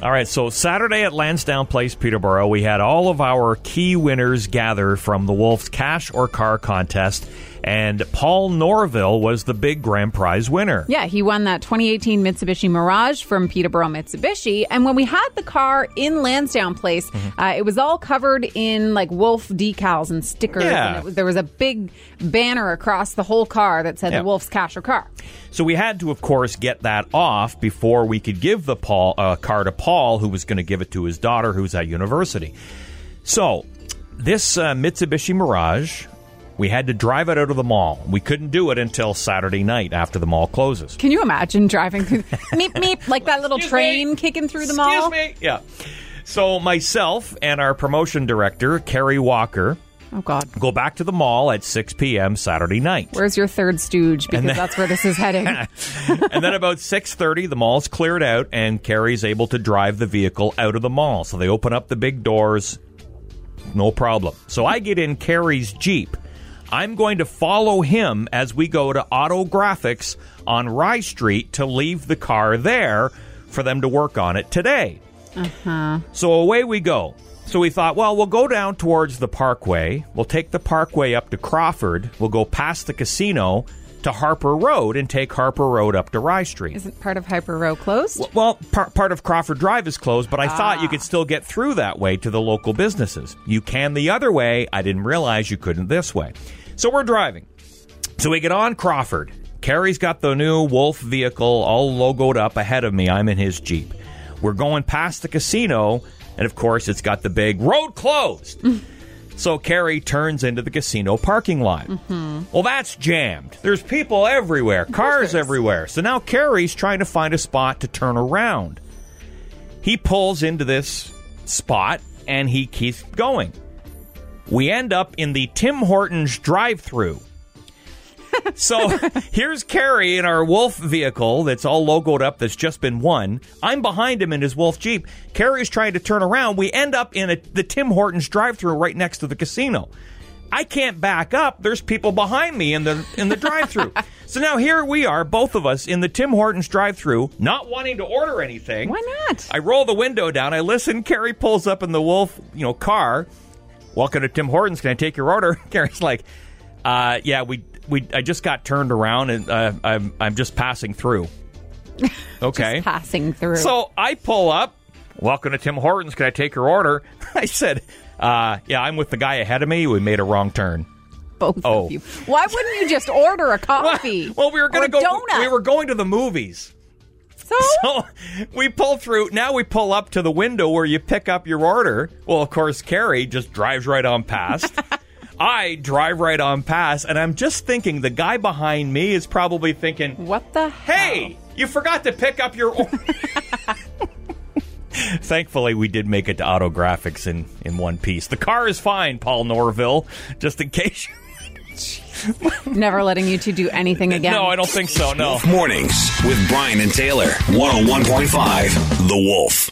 All right, so Saturday at Lansdowne Place, Peterborough, we had all of our key winners gather from the Wolf's Cash or Car contest, and Paul Norville was the big grand prize winner. Yeah, he won that 2018 Mitsubishi Mirage from Peterborough Mitsubishi. And when we had the car in Lansdowne Place, Mm-hmm. uh, it was all covered in like Wolf decals and stickers. Yeah. And was- there was a big banner across the whole car that said Yeah. the Wolf's Cash or Car. So we had to, of course, get that off before we could give the Paul uh, car to Paul, who was going to give it to his daughter, who's at university. So this uh, Mitsubishi Mirage, we had to drive it out of the mall. We couldn't do it until Saturday night after the mall closes. Can you imagine driving through meep meep like that little Excuse train me. kicking through the Excuse mall? me. Yeah. So myself and our promotion director, Carrie Walker, Oh God. go back to the mall at 6 p.m. Saturday night. Where's your third stooge? Because then- that's where this is heading. and then about 6.30 the mall's cleared out and carrie's able to drive the vehicle out of the mall so they open up the big doors no problem so i get in carrie's jeep i'm going to follow him as we go to auto graphics on rye street to leave the car there for them to work on it today Uh-huh. so away we go. So we thought, well, we'll go down towards the parkway. We'll take the parkway up to Crawford. We'll go past the casino to Harper Road and take Harper Road up to Rye Street. Isn't part of Harper Road closed? Well, par- part of Crawford Drive is closed, but I thought you ah. could still get through that way to the local businesses. You can the other way. I didn't realize you couldn't this way. So we're driving. So we get on Crawford. Carrie's got the new Wolf vehicle all logoed up ahead of me. I'm in his Jeep. We're going past the casino, and of course, it's got the big road closed. So Carrie turns into the casino parking lot. Well, that's jammed. There's people everywhere, cars everywhere. So now Carrie's trying to find a spot to turn around. He pulls into this spot and he keeps going. We end up in the Tim Hortons drive through. So here's Carrie in our Wolf vehicle that's all logoed up that's just been won. I'm behind him in his Wolf Jeep. Carrie's trying to turn around. We end up in a, the Tim Hortons drive through right next to the casino. I can't back up. There's people behind me in the in the drive-through. so now here we are, both of us in the Tim Hortons drive-through, not wanting to order anything. Why not? I roll the window down. I listen. Carrie pulls up in the Wolf, you know, car. Welcome to Tim Hortons. Can I take your order? Carrie's like, uh, "Yeah, we we. I just got turned around and uh, I'm I'm just passing through." Okay. Passing through. So I pull up. Welcome to Tim Hortons. Can I take your order? I said, uh, "Yeah, I'm with the guy ahead of me. We made a wrong turn." both oh. of you. Why wouldn't you just order a coffee? Well, we were going to go. Donut? We were going to the movies. so So we pull through. Now we pull up to the window where you pick up your order. Well, of course, Carrie just drives right on past. I drive right on past, and I'm just thinking the guy behind me is probably thinking, what the "Hey, you forgot to pick up your." order." Thankfully, we did make it to Auto Graphics in in one piece. The car is fine, Paul Norville. Just in case. hell? Never letting you two do anything again. No, I don't think so. No. Mornings with Brian and Taylor. 101.5 The Wolf.